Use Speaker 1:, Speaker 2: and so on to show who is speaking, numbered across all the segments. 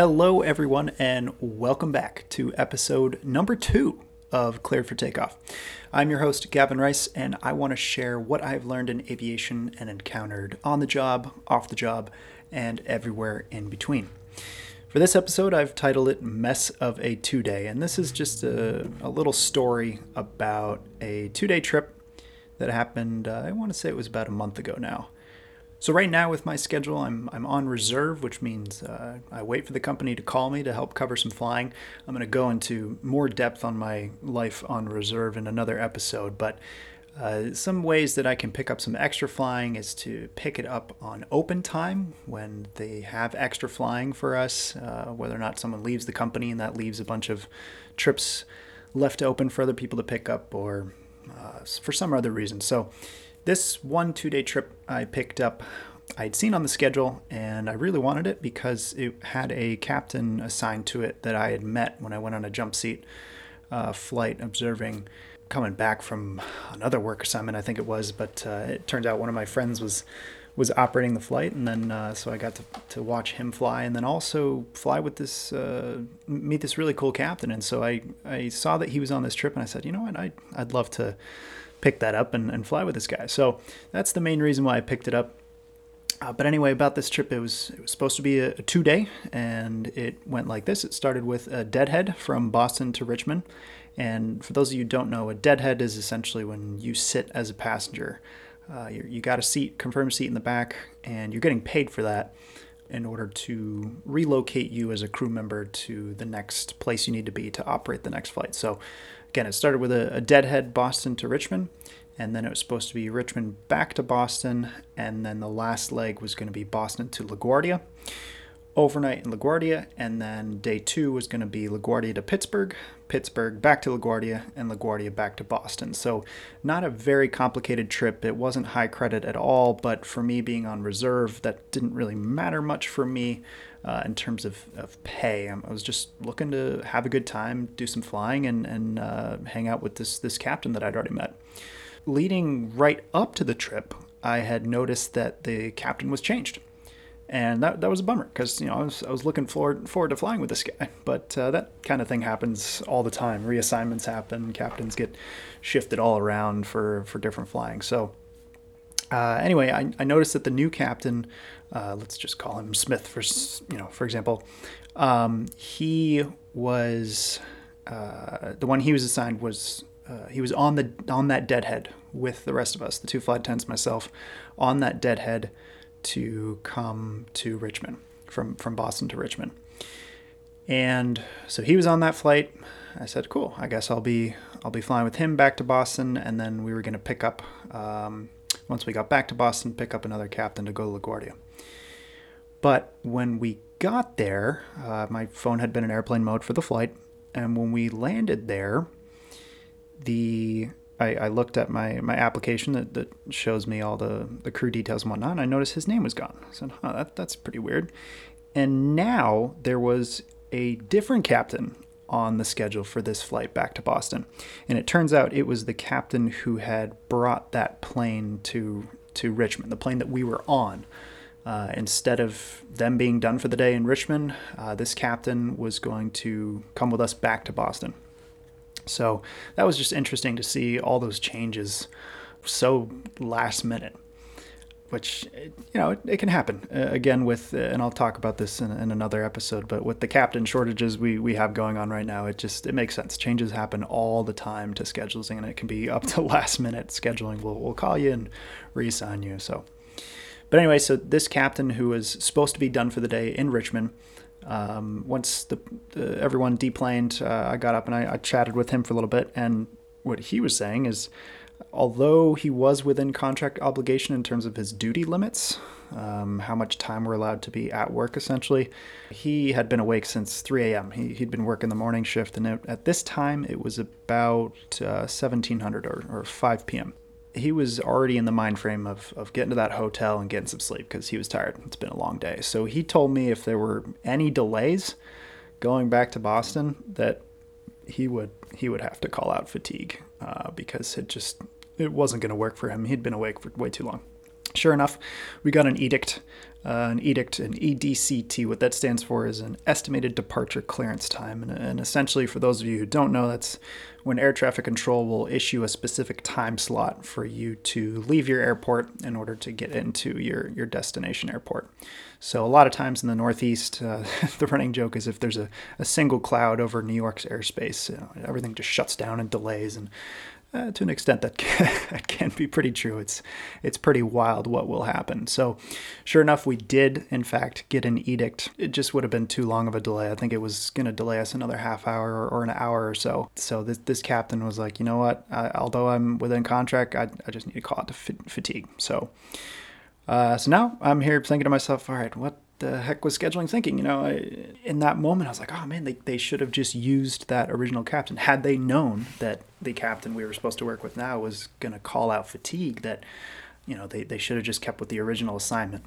Speaker 1: Hello, everyone, and welcome back to episode number two of Cleared for Takeoff. I'm your host, Gavan Rice, and I want to share what I've learned in aviation and encountered on the job, off the job, and everywhere in between. For this episode, I've titled it Mess of a Two Day, and this is just a, a little story about a two day trip that happened, uh, I want to say it was about a month ago now. So right now with my schedule, I'm I'm on reserve, which means uh, I wait for the company to call me to help cover some flying. I'm going to go into more depth on my life on reserve in another episode, but uh, some ways that I can pick up some extra flying is to pick it up on open time when they have extra flying for us, uh, whether or not someone leaves the company and that leaves a bunch of trips left open for other people to pick up, or uh, for some other reason. So this one two day trip I picked up, I'd seen on the schedule and I really wanted it because it had a captain assigned to it that I had met when I went on a jump seat uh, flight observing coming back from another work assignment, I think it was. But uh, it turned out one of my friends was was operating the flight, and then uh, so I got to, to watch him fly, and then also fly with this uh, meet this really cool captain. And so I I saw that he was on this trip, and I said, you know what, I I'd love to pick that up and, and fly with this guy. So that's the main reason why I picked it up. Uh, but anyway, about this trip, it was it was supposed to be a, a two day, and it went like this. It started with a deadhead from Boston to Richmond, and for those of you who don't know, a deadhead is essentially when you sit as a passenger. Uh, you got a seat, confirmed seat in the back, and you're getting paid for that in order to relocate you as a crew member to the next place you need to be to operate the next flight. So Again, it started with a, a deadhead Boston to Richmond, and then it was supposed to be Richmond back to Boston, and then the last leg was going to be Boston to LaGuardia, overnight in LaGuardia, and then day two was going to be LaGuardia to Pittsburgh, Pittsburgh back to LaGuardia, and LaGuardia back to Boston. So, not a very complicated trip. It wasn't high credit at all, but for me being on reserve, that didn't really matter much for me uh, in terms of, of pay. I was just looking to have a good time, do some flying, and, and uh, hang out with this, this captain that I'd already met. Leading right up to the trip, I had noticed that the captain was changed. And that, that was a bummer because you know I was, I was looking forward forward to flying with this guy, but uh, that kind of thing happens all the time. Reassignments happen, captains get shifted all around for for different flying. So uh, anyway, I, I noticed that the new captain uh, let's just call him Smith for you know for example, um, he was uh, the one he was assigned was uh, he was on the on that deadhead with the rest of us, the two flight attendants, myself, on that deadhead to come to Richmond from from Boston to Richmond. And so he was on that flight. I said, "Cool. I guess I'll be I'll be flying with him back to Boston." And then we were going to pick up um, once we got back to Boston, pick up another captain to go to LaGuardia. But when we got there, uh, my phone had been in airplane mode for the flight, and when we landed there, the I, I looked at my, my application that, that shows me all the, the crew details and whatnot, and I noticed his name was gone. I said, huh, that, that's pretty weird. And now there was a different captain on the schedule for this flight back to Boston. And it turns out it was the captain who had brought that plane to to Richmond, the plane that we were on. Uh, instead of them being done for the day in Richmond, uh, this captain was going to come with us back to Boston. So that was just interesting to see all those changes so last minute, which, you know, it, it can happen. Uh, again, with, uh, and I'll talk about this in, in, another episode, but with the captain shortages we, we have going on right now, it just, it makes sense. Changes happen all the time to scheduling and it can be up to last minute scheduling. We'll, we'll call you and reassign you. So but anyway, so this captain who was supposed to be done for the day in Richmond, um, once the, the, everyone deplaned, uh, I got up and I, I chatted with him for a little bit. And what he was saying is, although he was within contract obligation in terms of his duty limits, um, how much time we're allowed to be at work essentially, he had been awake since 3 a.m. He, had been working the morning shift, and it, at this time it was about uh, 1700 or, or 5 p.m he was already in the mind frame of, of getting to that hotel and getting some sleep because he was tired. It's been a long day. So he told me if there were any delays going back to Boston, that he would he would have to call out fatigue uh, because it just it wasn't going to work for him. He'd been awake for way too long. Sure enough, we got an edict. Uh, an edict, an EDCT, what that stands for is an estimated departure clearance time. And, and essentially, for those of you who don't know, that's when air traffic control will issue a specific time slot for you to leave your airport in order to get into your, your destination airport. So, a lot of times in the Northeast, uh, the running joke is if there's a, a single cloud over New York's airspace, you know, everything just shuts down and delays. And uh, to an extent that can, can be pretty true. It's it's pretty wild what will happen. So, sure enough, we did in fact get an edict. It just would have been too long of a delay. I think it was going to delay us another half hour or, or, an hour or so. So this this captain was like, you know what? I, although I'm within contract, I, I just need to call it fatigue. So. Uh, so now I'm here thinking to myself, all right, what the heck was scheduling thinking? You know, I, in that moment, I was like, oh man, they, they should have just used that original captain. Had they known that the captain we were supposed to work with now was going to call out fatigue, that, you know, they, they should have just kept with the original assignment.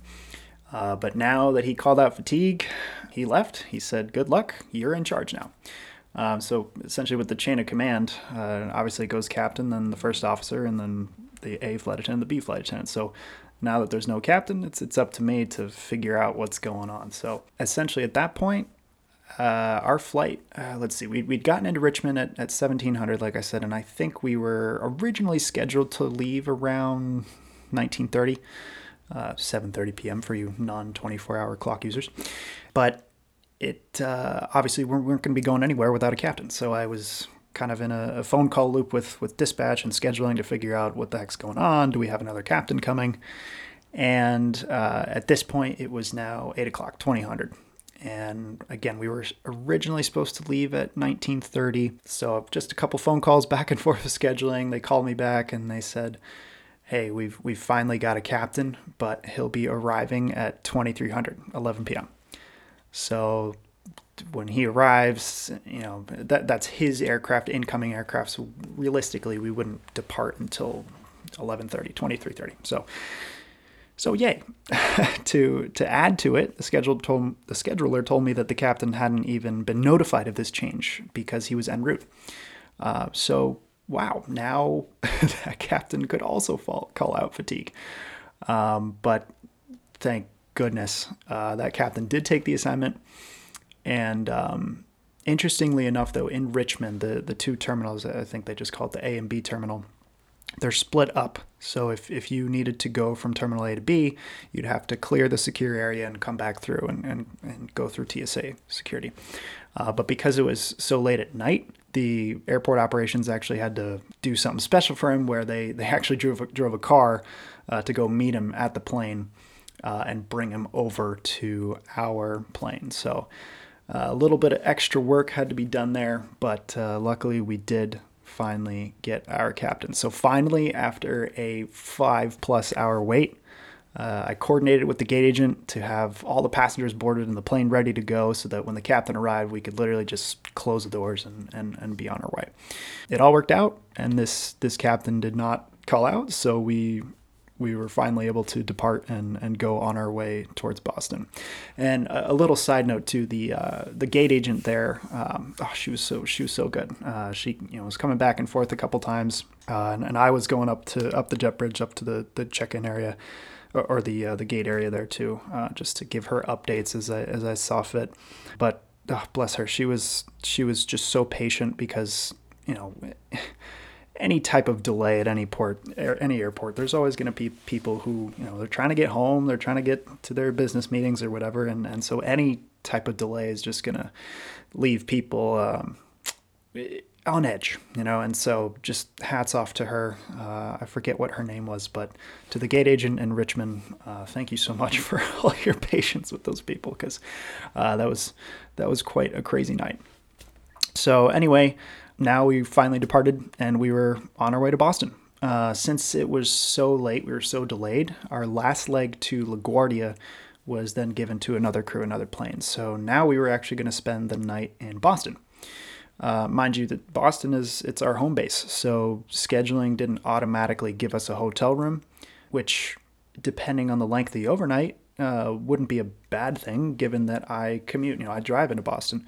Speaker 1: Uh, but now that he called out fatigue, he left. He said, good luck, you're in charge now. Um, so essentially, with the chain of command, uh, obviously it goes captain, then the first officer, and then the A flight attendant, the B flight attendant. So now that there's no captain, it's it's up to me to figure out what's going on. So essentially, at that point, uh, our flight, uh, let's see, we'd, we'd gotten into Richmond at, at 1700, like I said, and I think we were originally scheduled to leave around 1930, uh, 7.30 p.m. for you non-24 hour clock users. But it uh, obviously we weren't going to be going anywhere without a captain. So I was kind of in a, a, phone call loop with with dispatch and scheduling to figure out what the heck's going on. Do we have another captain coming? And uh, at this point, it was now eight o'clock, twenty hundred. And again, we were originally supposed to leave at 1930. So just a couple phone calls back and forth with scheduling. They called me back and they said, "Hey, we've we've finally got a captain, but he'll be arriving at 2300, 11 p.m." So when he arrives, you know, that that's his aircraft, incoming aircraft. So realistically, we wouldn't depart until 11:30, 23:30. So so yay. to to add to it, the schedule told the scheduler told me that the captain hadn't even been notified of this change because he was en route. Uh, so wow, now that captain could also fall, call out fatigue. Um, but thank goodness uh, that captain did take the assignment. And um, interestingly enough, though, in Richmond, the, the two terminals, I think they just call it the A and B terminal, they're split up. So if, if you needed to go from terminal A to B, you'd have to clear the secure area and come back through and, and, and go through TSA security. Uh, but because it was so late at night, the airport operations actually had to do something special for him where they, they actually drove, drove a car uh, to go meet him at the plane uh, and bring him over to our plane. So a little bit of extra work had to be done there, but uh, luckily we did finally get our captain. So finally, after a five plus hour wait, uh, I coordinated with the gate agent to have all the passengers boarded and the plane ready to go so that when the captain arrived, we could literally just close the doors and, and, and be on our way. It all worked out, and this, this captain did not call out, so we we were finally able to depart and, and go on our way towards Boston. And a, a little side note to the uh, the gate agent there, um, oh, she was so she was so good. Uh, she you know was coming back and forth a couple times, uh, and, and, I was going up to up the jet bridge up to the, the check-in area. Or, or the uh, the gate area there too, uh, just to give her updates as I as I saw fit. But oh, bless her, she was she was just so patient because you know any type of delay at any port, any airport, there's always going to be people who, you know, they're trying to get home, they're trying to get to their business meetings or whatever, and and so any type of delay is just going to leave people um, on edge, you know. And so, just hats off to her. Uh, I forget what her name was, but to the gate agent in Richmond, uh, thank you so much for all your patience with those people because uh, that was that was quite a crazy night. So anyway, now we finally departed and we were on our way to Boston. Uh, since it was so late, we were so delayed, our last leg to LaGuardia was then given to another crew, another plane. So now we were actually going to spend the night in Boston. Uh, mind you, that Boston is it's our home base, so scheduling didn't automatically give us a hotel room, which, depending on the length of the overnight, uh, wouldn't be a bad thing given that I commute. You know, I drive into Boston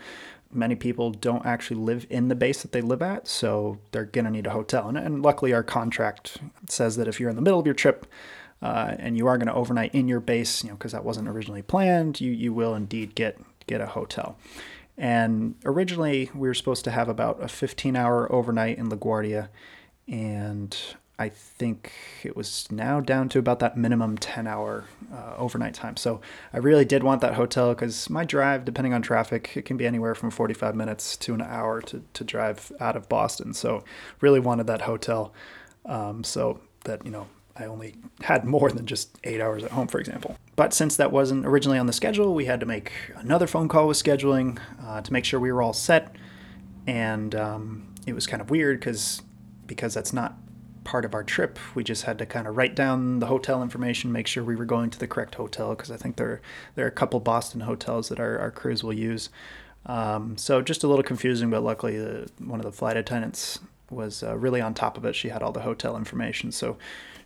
Speaker 1: many people don't actually live in the base that they live at, so they're going to need a hotel. And, and, luckily, our contract says that if you're in the middle of your trip, uh, and you are going to overnight in your base, you know, because that wasn't originally planned, you you will indeed get get a hotel. And originally we were supposed to have about a 15 hour overnight in LaGuardia, and I think it was now down to about that minimum 10 hour uh, overnight time. So I really did want that hotel because my drive, depending on traffic, it can be anywhere from 45 minutes to an hour to, to drive out of Boston. So really wanted that hotel um, so that, you know, I only had more than just eight hours at home, for example. But since that wasn't originally on the schedule, we had to make another phone call with scheduling uh, to make sure we were all set. And um, it was kind of weird because because that's not part of our trip. We just had to kind of write down the hotel information, make sure we were going to the correct hotel because I think there there are a couple Boston hotels that our, our crews will use. Um, so just a little confusing, but luckily the, one of the flight attendants was uh, really on top of it. She had all the hotel information, so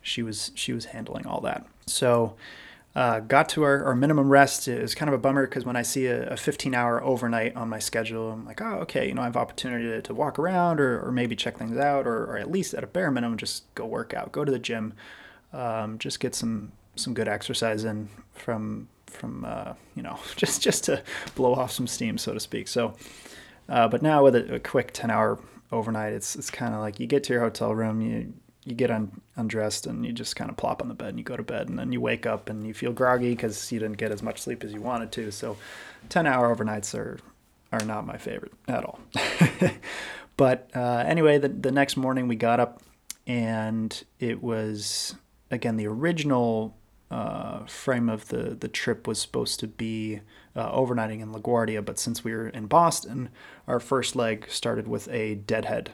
Speaker 1: she was she was handling all that. So uh, got to our, our minimum rest. Was kind of a bummer because when I see a, a 15 hour overnight on my schedule, I'm like, oh, okay, you know, I have opportunity to, to walk around or, or maybe check things out, or, or at least at a bare minimum, just go work out, go to the gym, um, just get some some good exercise in from from uh, you know just just to blow off some steam, so to speak. So, uh, but now with a, a quick 10 hour overnight, it's it's kind of like you get to your hotel room, you you get un- undressed and you just kind of plop on the bed and you go to bed and then you wake up and you feel groggy because you didn't get as much sleep as you wanted to. So, ten hour overnights are are not my favorite at all. but uh, anyway, the the next morning we got up and it was again the original uh, frame of the the trip was supposed to be uh, overnighting in LaGuardia, but since we were in Boston, our first leg started with a deadhead.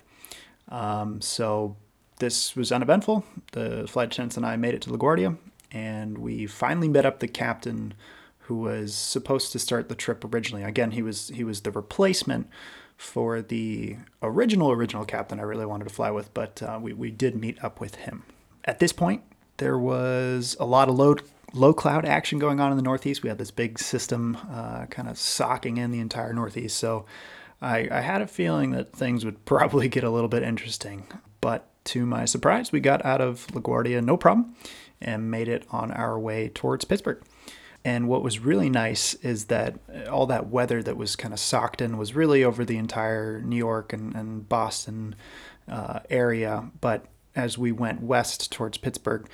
Speaker 1: Um, so this was uneventful. The flight attendants and I made it to LaGuardia, and we finally met up the captain who was supposed to start the trip originally. Again, he was he was the replacement for the original original captain I really wanted to fly with, but uh, we we did meet up with him. At this point, there was a lot of low low cloud action going on in the Northeast. We had this big system uh, kind of socking in the entire Northeast, so I, I had a feeling that things would probably get a little bit interesting. But to my surprise, we got out of LaGuardia no problem and made it on our way towards Pittsburgh. And what was really nice is that all that weather that was kind of socked in was really over the entire New York and, and Boston uh, area. But as we went west towards Pittsburgh,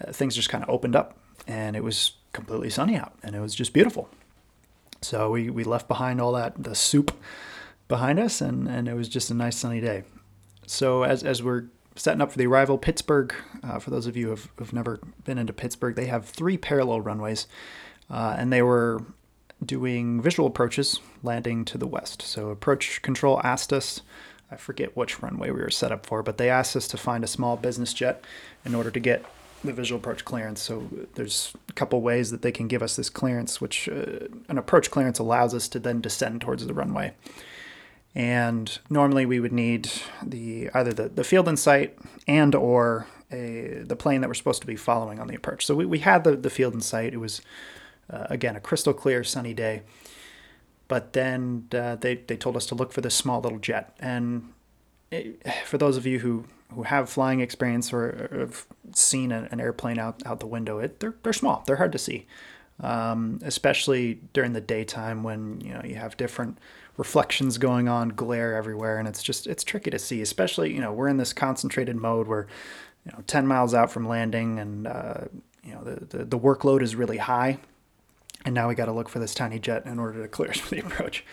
Speaker 1: uh, things just kind of opened up and it was completely sunny out and it was just beautiful. So we, we left behind all that, the soup behind us, and, and it was just a nice sunny day. So as, as we're setting up for the arrival. Pittsburgh, uh, for those of you who have, who've never been into Pittsburgh, they have three parallel runways, uh, and they were doing visual approaches landing to the west. So approach control asked us, I forget which runway we were set up for, but they asked us to find a small business jet in order to get the visual approach clearance. So there's a couple ways that they can give us this clearance, which uh, an approach clearance allows us to then descend towards the runway. And normally we would need the either the, the field in sight and or a, the plane that we're supposed to be following on the approach. So we, we had the, the field in sight. It was, uh, again, a crystal clear sunny day. But then uh, they, they told us to look for this small little jet. And it, for those of you who, who have flying experience or, or have seen a, an airplane out, out the window, it, they're, they're small. They're hard to see, um, especially during the daytime when you know you have different reflections going on, glare everywhere, and it's just it's tricky to see. Especially you know we're in this concentrated mode where you know 10 miles out from landing, and uh, you know the, the the workload is really high, and now we got to look for this tiny jet in order to clear us for the approach.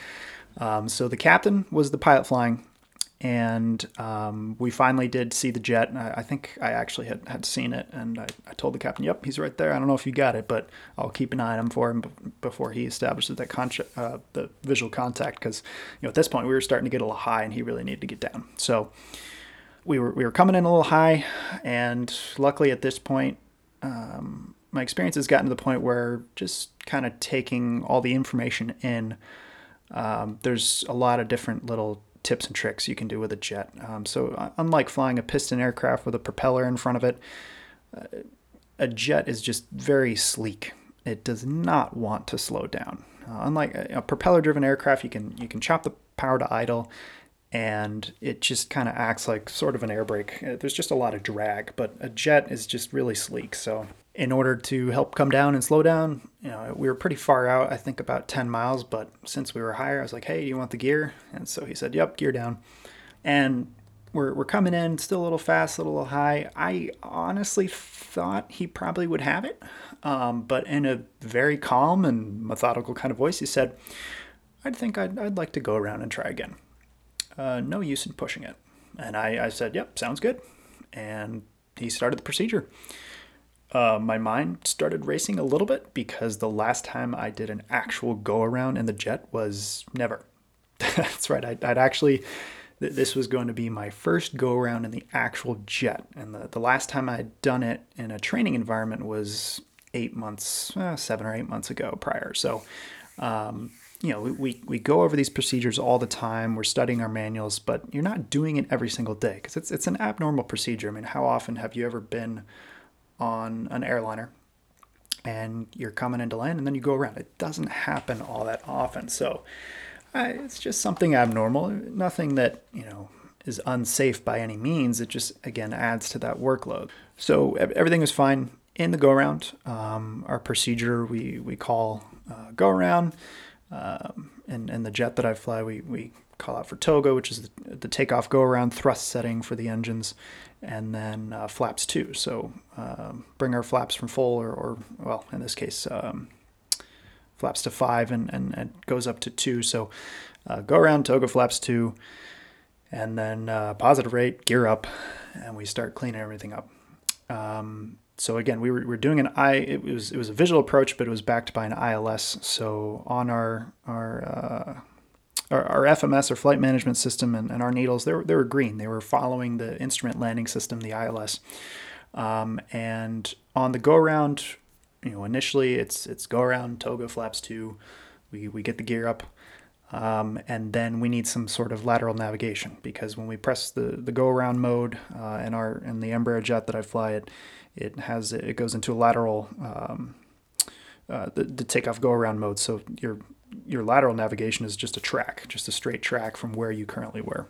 Speaker 1: Um, so the captain was the pilot flying and um, we finally did see the jet. I, I, think I actually had, had seen it, and I, I, told the captain, "Yep, he's right there. I don't know if you got it, but I'll keep an eye on him for him b- before he establishes that con- uh, the visual contact." Because you know at this point we were starting to get a little high, and he really needed to get down. So we were we were coming in a little high, and luckily at this point. Um, my experience has gotten to the point where just kind of taking all the information in, um, there's a lot of different little tips and tricks you can do with a jet. Um, so, uh, unlike flying a piston aircraft with a propeller in front of it, uh, a jet is just very sleek. It does not want to slow down. Uh, unlike a, a propeller-driven aircraft, you can you can chop the power to idle, and it just kind of acts like sort of an air brake. Uh, there's just a lot of drag, but a jet is just really sleek. So in order to help come down and slow down, you know, we were pretty far out, I think about 10 miles, but since we were higher, I was like, hey, do you want the gear? And so he said, yep, gear down. And we're, we're coming in still a little fast, a little high. I honestly thought he probably would have it, um, but in a very calm and methodical kind of voice, he said, I think I'd, I'd like to go around and try again. Uh, no use in pushing it. And I, I said, yep, sounds good. And he started the procedure uh, my mind started racing a little bit because the last time I did an actual go around in the jet was never. That's right. I'd, I'd actually, th- this was going to be my first go around in the actual jet. And the, the last time I'd done it in a training environment was eight months, uh, seven or eight months ago prior. So, um, you know, we, we go over these procedures all the time. We're studying our manuals, but you're not doing it every single day because it's, it's an abnormal procedure. I mean, how often have you ever been on an airliner and you're coming into land and then you go around. It doesn't happen all that often. So uh, it's just something abnormal, nothing that, you know, is unsafe by any means. It just, again, adds to that workload. So everything was fine in the go around. Um, our procedure we, we call uh, go around. Um, and, and the jet that I fly, we, we call out for TOGA, which is the, the takeoff go around thrust setting for the engines, and then uh, flaps two. So um, bring our flaps from full, or, or well, in this case, um, flaps to five, and, and it goes up to two. So uh, go around, TOGA flaps two, and then uh, positive rate, gear up, and we start cleaning everything up. Um, so again, we were, we were doing an I. It was it was a visual approach, but it was backed by an ILS. So on our our uh, our, our FMS, our flight management system, and, and, our needles, they were, they were green. They were following the instrument landing system, the ILS. Um, and on the go around, you know, initially it's it's go around, TOGA flaps two. We, we get the gear up. Um, and then we need some sort of lateral navigation because when we press the, the go around mode uh, our in the Embraer jet that I fly, it it has it goes into a lateral um, uh, the, the takeoff go around mode. So you're your lateral navigation is just a track, just a straight track from where you currently were.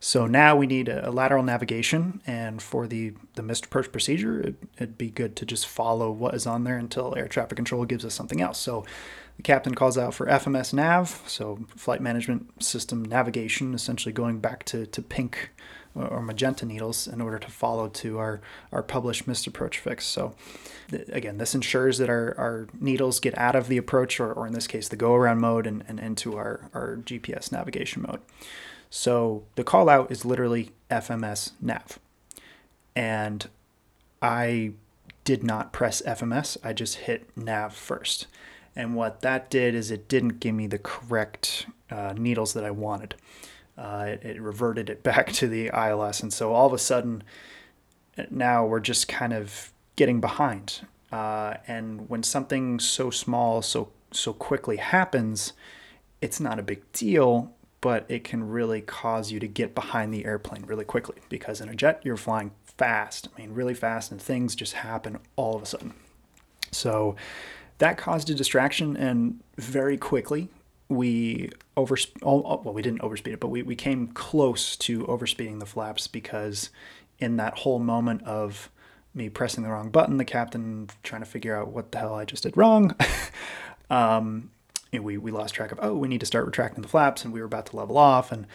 Speaker 1: So now we need a, a lateral navigation, and for the, the missed approach procedure, it, would be good to just follow what is on there until air traffic control gives us something else. So the captain calls out for FMS nav, so flight management system navigation, essentially going back to, to pink or magenta needles in order to follow to our, our published missed approach fix. So th- again, this ensures that our, our needles get out of the approach, or, or in this case, the go around mode and, and into our, our GPS navigation mode. So the call out is literally FMS nav. And I did not press FMS, I just hit nav first. And what that did is it didn't give me the correct uh, needles that I wanted uh, it, it, reverted it back to the ILS. And so all of a sudden, now we're just kind of getting behind. Uh, and when something so small, so so quickly happens, it's not a big deal, but it can really cause you to get behind the airplane really quickly because in a jet you're flying fast. I mean, really fast, and things just happen all of a sudden. So that caused a distraction, and very quickly we over well we didn't overspeed it but we, we came close to overspeeding the flaps because in that whole moment of me pressing the wrong button the captain trying to figure out what the hell i just did wrong um, we, we lost track of oh we need to start retracting the flaps and we were about to level off. And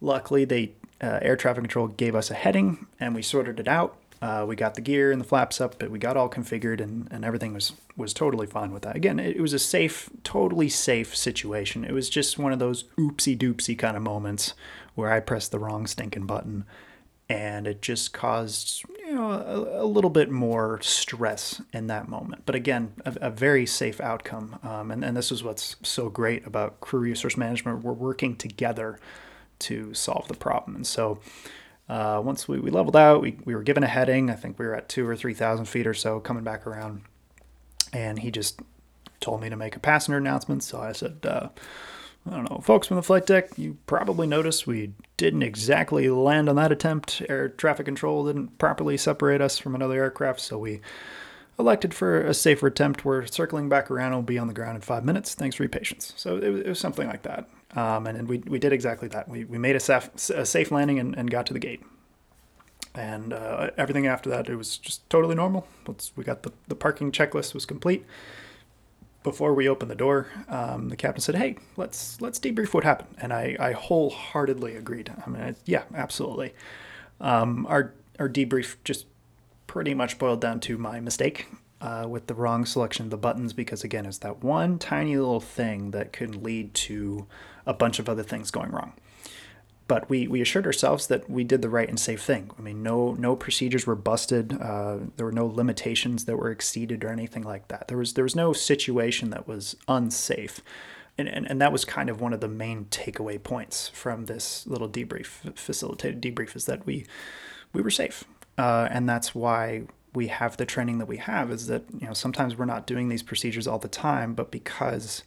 Speaker 1: luckily they uh, air traffic control gave us a heading and we sorted it out uh, we got the gear and the flaps up, but we got all configured and, and everything was, was totally fine with that. Again, it, it was a safe, totally safe situation. It was just one of those oopsie doopsie kind of moments where I pressed the wrong stinking button and it just caused you know a, a little bit more stress in that moment. But again, a, a very safe outcome. Um, and, and this is what's so great about crew resource management. We're working together to solve the problem. And so uh, once we, we leveled out, we, we were given a heading. I think we were at two or 3,000 feet or so coming back around. And he just told me to make a passenger announcement. So I said, uh, I don't know, folks from the flight deck, you probably noticed we didn't exactly land on that attempt. Air traffic control didn't properly separate us from another aircraft, so we elected for a safer attempt. We're circling back around we'll be on the ground in five minutes. Thanks for your patience. So it it was something like that. Um, and, and we, we did exactly that. We, we made a safe, a safe landing and, and got to the gate. And uh, everything after that, it was just totally normal. We got the, the parking checklist was complete. Before we opened the door, um, the captain said, "Hey, let's let's debrief what happened." And I, I wholeheartedly agreed. I mean, I, yeah, absolutely. Um, our our debrief just pretty much boiled down to my mistake uh, with the wrong selection of the buttons because again, it's that one tiny little thing that can lead to a bunch of other things going wrong but we, we assured ourselves that we did the right and safe thing. I mean, no no procedures were busted. Uh, there were no limitations that were exceeded or anything like that. There was there was no situation that was unsafe, and and, and that was kind of one of the main takeaway points from this little debrief, facilitated debrief, is that we we were safe, uh, and that's why we have the training that we have. Is that you know sometimes we're not doing these procedures all the time, but because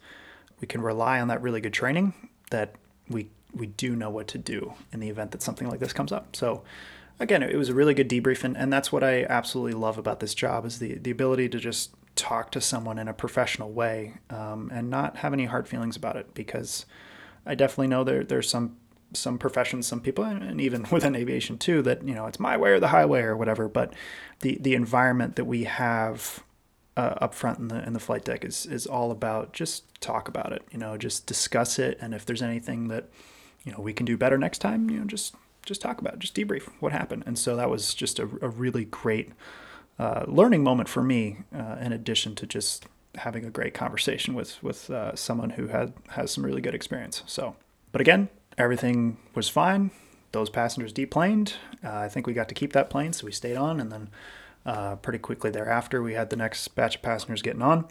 Speaker 1: we can rely on that really good training that we we do know what to do in the event that something like this comes up. So again, it was a really good debrief, and, and that's what I absolutely love about this job is the the ability to just talk to someone in a professional way um, and not have any hard feelings about it because I definitely know there there's some some professions, some people, and even within aviation too, that you know it's my way or the highway or whatever. But the the environment that we have uh, up front in the in the flight deck is is all about just talk about it. You know, just discuss it, and if there's anything that you know we can do better next time you know just just talk about it just debrief what happened. And so that was just a, a really great uh, learning moment for me uh, in addition to just having a great conversation with with uh, someone who had has some really good experience. So but again everything was fine. Those passengers deplaned. Uh, i think we got to keep that plane so we stayed on and then uh, pretty quickly thereafter we had the next batch of passengers getting on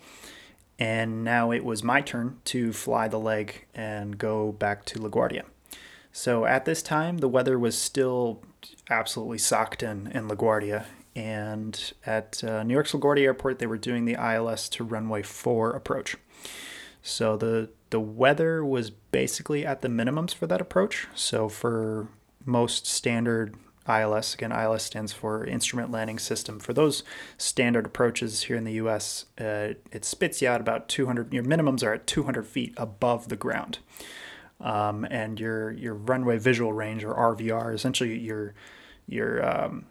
Speaker 1: and now it was my turn to fly the leg and go back to LaGuardia. So at this time, the weather was still absolutely socked in in LaGuardia. And at uh, New York's LaGuardia Airport, they were doing the ILS to runway 4 approach. So the the weather was basically at the minimums for that approach. So for most standard ILS, again, ILS stands for Instrument Landing System. For those standard approaches here in the US, uh, it spits you out about 200, your minimums are at 200 feet above the ground um, and your your runway visual range or RVR, essentially your your um,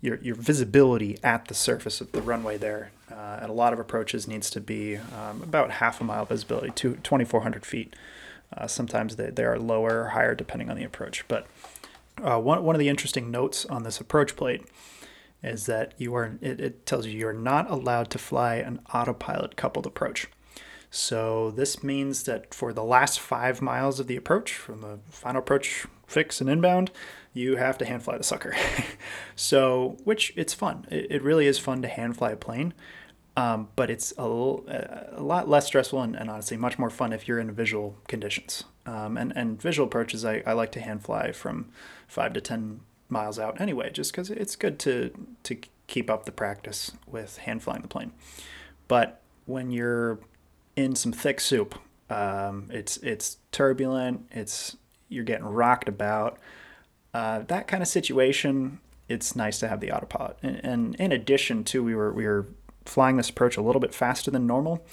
Speaker 1: your your visibility at the surface of the runway there uh, at a lot of approaches needs to be um, about half a mile visibility to 2,400 feet. Uh, sometimes they, they are lower or higher depending on the approach. But uh, one, one of the interesting notes on this approach plate is that you are it, it tells you you're not allowed to fly an autopilot coupled approach. So this means that for the last five miles of the approach, from the final approach fix and inbound, you have to hand fly the sucker. so, which it's fun. It, it, really is fun to hand fly a plane, um, but it's a, little, a lot less stressful and, and, honestly much more fun if you're in visual conditions. Um, and, and visual approaches, I, I like to hand fly from five to 10 miles out anyway, just because it's good to, to keep up the practice with hand flying the plane. But when you're in some thick soup. Um, it's it's turbulent. It's you're getting rocked about. Uh, that kind of situation, it's nice to have the autopilot. And, and in addition to, we were we were flying this approach a little bit faster than normal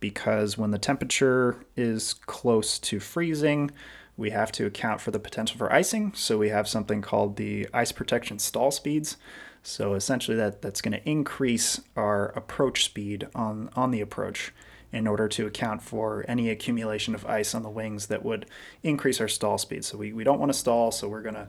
Speaker 1: because when the temperature is close to freezing, we have to account for the potential for icing. So we have something called the ice protection stall speeds. So essentially, that that's going to increase our approach speed on on the approach in order to account for any accumulation of ice on the wings that would increase our stall speed. So we, we don't want to stall, so we're gonna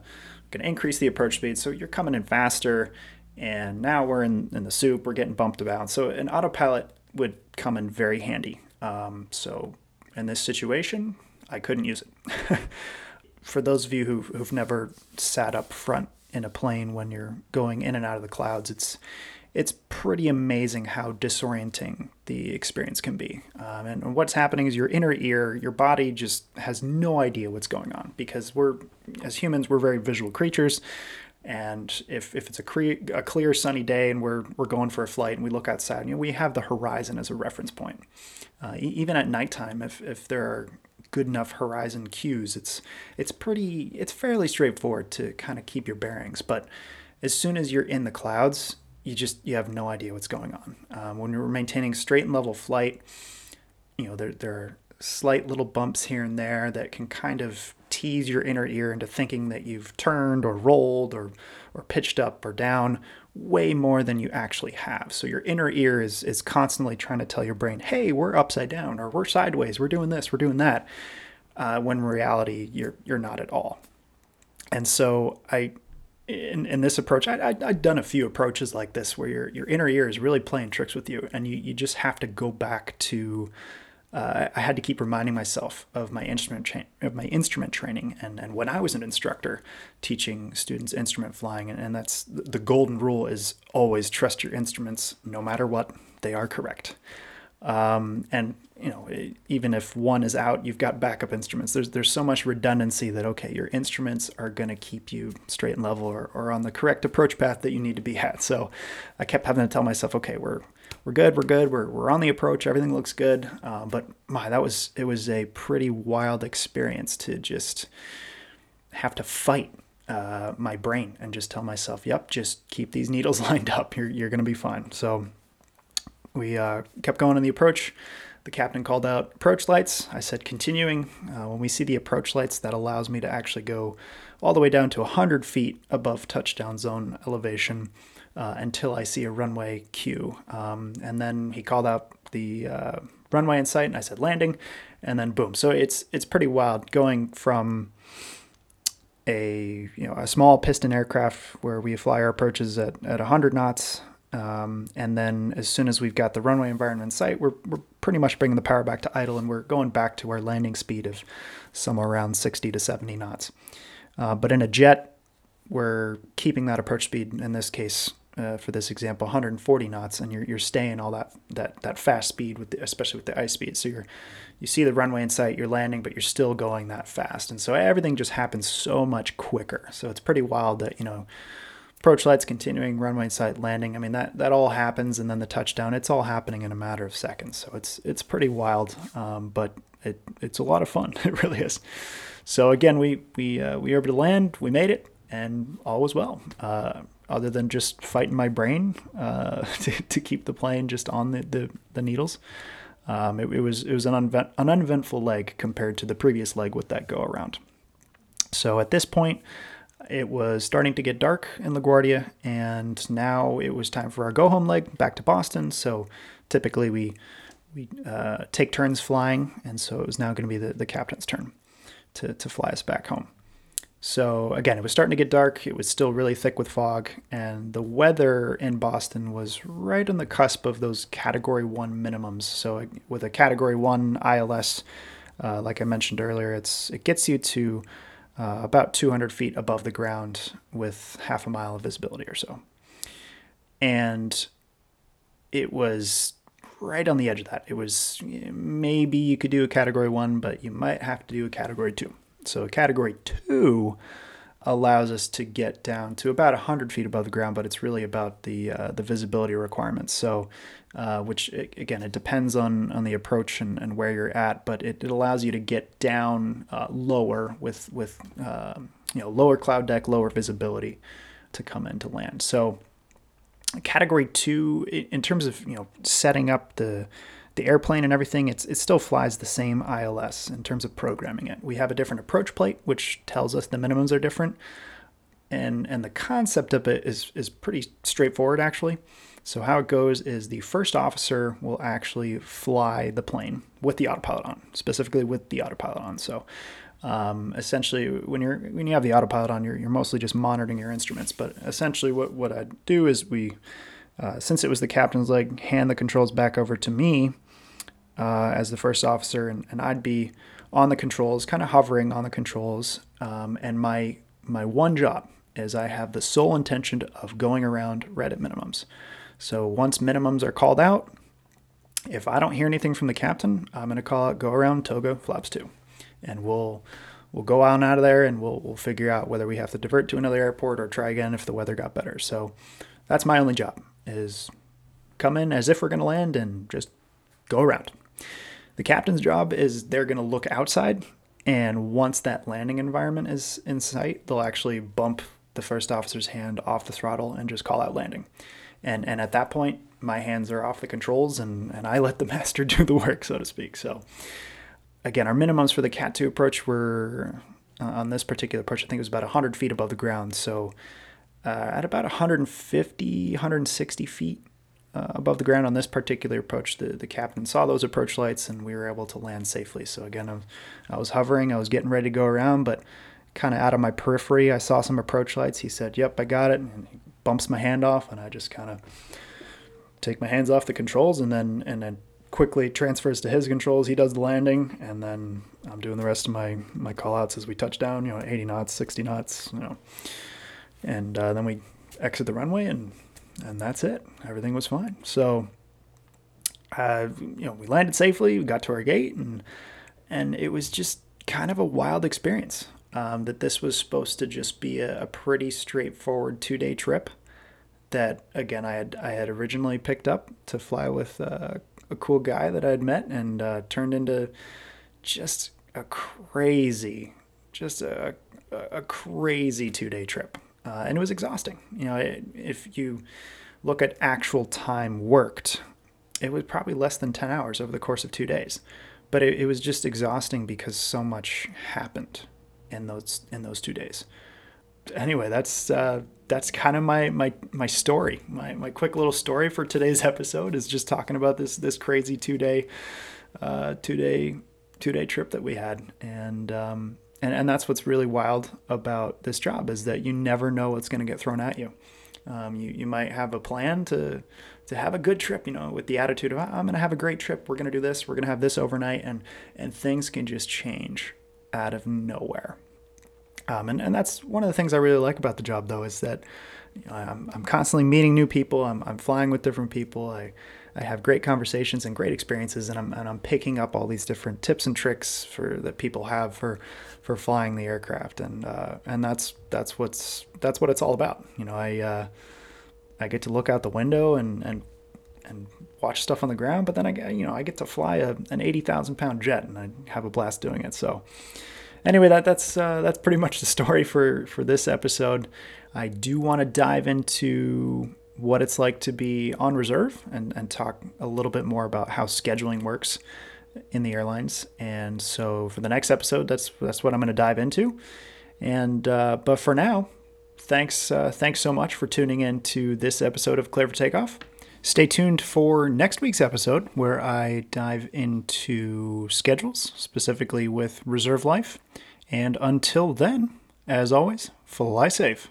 Speaker 1: gonna increase the approach speed. So you're coming in faster, and now we're in, in the soup, we're getting bumped about. So an autopilot would come in very handy. Um, so in this situation, I couldn't use it. for those of you who, who've never sat up front in a plane when you're going in and out of the clouds, it's it's pretty amazing how disorienting the experience can be. Um, and what's happening is your inner ear, your body just has no idea what's going on because we're, as humans, we're very visual creatures. And if, if it's a, cre- a clear sunny day and we're, we're going for a flight and we look outside, you know, we have the horizon as a reference point. Uh, even at nighttime, if, if there are good enough horizon cues, it's, it's pretty, it's fairly straightforward to kind of keep your bearings. But as soon as you're in the clouds, you just you have no idea what's going on. Um, when you're maintaining straight and level flight, you know there there are slight little bumps here and there that can kind of tease your inner ear into thinking that you've turned or rolled or, or pitched up or down way more than you actually have. So your inner ear is, is constantly trying to tell your brain, hey, we're upside down or we're sideways, we're doing this, we're doing that. Uh, when in reality, you're, you're not at all. And so I, in, in this approach, I, I, I've done a few approaches like this where your, your inner ear is really playing tricks with you and you, you just have to go back to uh, I had to keep reminding myself of my instrument tra- of my instrument training and, and when I was an instructor teaching students instrument flying and, and that's the golden rule is always trust your instruments no matter what they are correct. Um, and you know even if one is out you've got backup instruments there's there's so much redundancy that okay your instruments are going to keep you straight and level or, or on the correct approach path that you need to be at so I kept having to tell myself okay we're we're good, we're good, we're, we're on the approach, everything looks good. Uh, but my, that was, it was a pretty wild experience to just have to fight uh, my brain and just tell myself, yep, just keep these needles lined up. You're, you're going to be fine. So we uh, kept going on the approach. The captain called out approach lights. I said continuing. Uh, when we see the approach lights, that allows me to actually go all the way down to 100 feet above touchdown zone elevation uh, until I see a runway cue. Um, and then he called out the uh, runway in sight, and I said landing, and then boom. So it's it's pretty wild going from a you know a small piston aircraft where we fly our approaches at, at 100 knots um, and then as soon as we've got the runway environment sight we're, we're pretty much bringing the power back to idle and we're going back to our landing speed of somewhere around 60 to 70 knots uh, but in a jet we're keeping that approach speed in this case uh, for this example, 140 knots, and you're, you're staying all that that that fast speed with the, especially with the ice speed. So you're you see the runway in sight, you're landing, but you're still going that fast, and so everything just happens so much quicker. So it's pretty wild that you know approach lights continuing, runway sight, landing. I mean that that all happens, and then the touchdown. It's all happening in a matter of seconds. So it's it's pretty wild, um, but it it's a lot of fun. It really is. So again, we we uh, we were able to land. We made it, and all was well. Uh, other than just fighting my brain uh, to, to keep the plane just on the, the, the needles. Um, it, it, was it was an, unevent, an uneventful leg compared to the previous leg with that go around. So at this point, it was starting to get dark in LaGuardia, and now it was time for our go home leg back to Boston. So typically we we uh, take turns flying, and so it was now going to be the, the captain's turn to, to fly us back home. So again, it was starting to get dark. It was still really thick with fog, and the weather in Boston was right on the cusp of those Category One minimums. So with a Category One ILS, uh, like I mentioned earlier, it's it gets you to uh, about 200 feet above the ground with half a mile of visibility or so, and it was right on the edge of that. It was maybe you could do a Category One, but you might have to do a Category Two. So a category two allows us to get down to about 100 feet above the ground, but it's really about the uh, the visibility requirements. So, uh, which again, it depends on on the approach and, and where you're at, but it, it allows you to get down uh, lower with with uh, you know lower cloud deck, lower visibility to come into land. So, category two, in terms of you know setting up the the airplane and everything, it's, it still flies the same ILS in terms of programming it. We have a different approach plate, which tells us the minimums are different. And, and the concept of it is, is pretty straightforward, actually. So, how it goes is the first officer will actually fly the plane with the autopilot on, specifically with the autopilot on. So, um, essentially, when you're when you have the autopilot on, you're, you're mostly just monitoring your instruments. But essentially, what, what I do is we, uh, since it was the captain's leg, hand the controls back over to me uh, as the first officer, and, and I'd be on the controls, kind of hovering on the controls. Um, and my my one job is I have the sole intention of going around red at minimums. So once minimums are called out, if I don't hear anything from the captain, I'm going to call out go around toga flaps two, and we'll we'll go on out of there and we'll we'll figure out whether we have to divert to another airport or try again if the weather got better. So that's my only job is come in as if we're going to land and just go around. The captain's job is they're going to look outside, and once that landing environment is in sight, they'll actually bump the first officer's hand off the throttle and just call out landing. And and at that point, my hands are off the controls, and and I let the master do the work, so to speak. So. again, our minimums for the Cat 2 approach were uh, on this particular approach, I think it was about 100 feet above the ground. So uh, at about 150, 160 feet uh, above the ground on this particular approach, the, the captain saw those approach lights and we were able to land safely. So again, I was, I was hovering, I was getting ready to go around, but kind of out of my periphery, I saw some approach lights. He said, Yep, I got it. And he bumps my hand off, and I just kind of take my hands off the controls and then and then quickly transfers to his controls. He does the landing, and then I'm doing the rest of my my call outs as we touch down. You know, 80 knots, 60 knots. You know, and uh, then we exit the runway, and and that's it. Everything was fine. So, uh, you know, we landed safely. We got to our gate, and and it was just kind of a wild experience. Um, that this was supposed to just be a, a pretty straightforward two day trip. That again, I had I had originally picked up to fly with uh, a cool guy that I had met and uh, turned into just a crazy, just a, a crazy two day trip. Uh, and it was exhausting. You know, it, if you look at actual time worked, it was probably less than 10 hours over the course of two days. But it, it was just exhausting because so much happened in those in those two days. Anyway, that's uh, that's kind of my my my story. My my quick little story for today's episode is just talking about this this crazy two day uh, two day two day trip that we had, and um, and and that's what's really wild about this job is that you never know what's going to get thrown at you. Um, you you might have a plan to to have a good trip, you know, with the attitude of I'm going to have a great trip. We're going to do this. We're going to have this overnight, and and things can just change out of nowhere. Um, and, and that's one of the things I really like about the job, though, is that you know, I'm, I'm constantly meeting new people. I'm, I'm flying with different people. I, I have great conversations and great experiences, and I'm, and I'm picking up all these different tips and tricks for that people have for, for flying the aircraft, and uh, and that's that's what's that's what it's all about. You know, I uh, I get to look out the window and and and watch stuff on the ground, but then I you know I get to fly a, an eighty thousand pound jet, and I have a blast doing it. So anyway, that that's uh, that's pretty much the story for for this episode. I do want to dive into what it's like to be on reserve and, and talk a little bit more about how scheduling works in the airlines. And so for the next episode, that's that's what I'm going to dive into. And uh, but for now, thanks uh, thanks so much for tuning in to this episode of Cleared for Takeoff. Stay tuned for next week's episode where I dive into schedules, specifically with Reserve Life. And until then, as always, fly safe.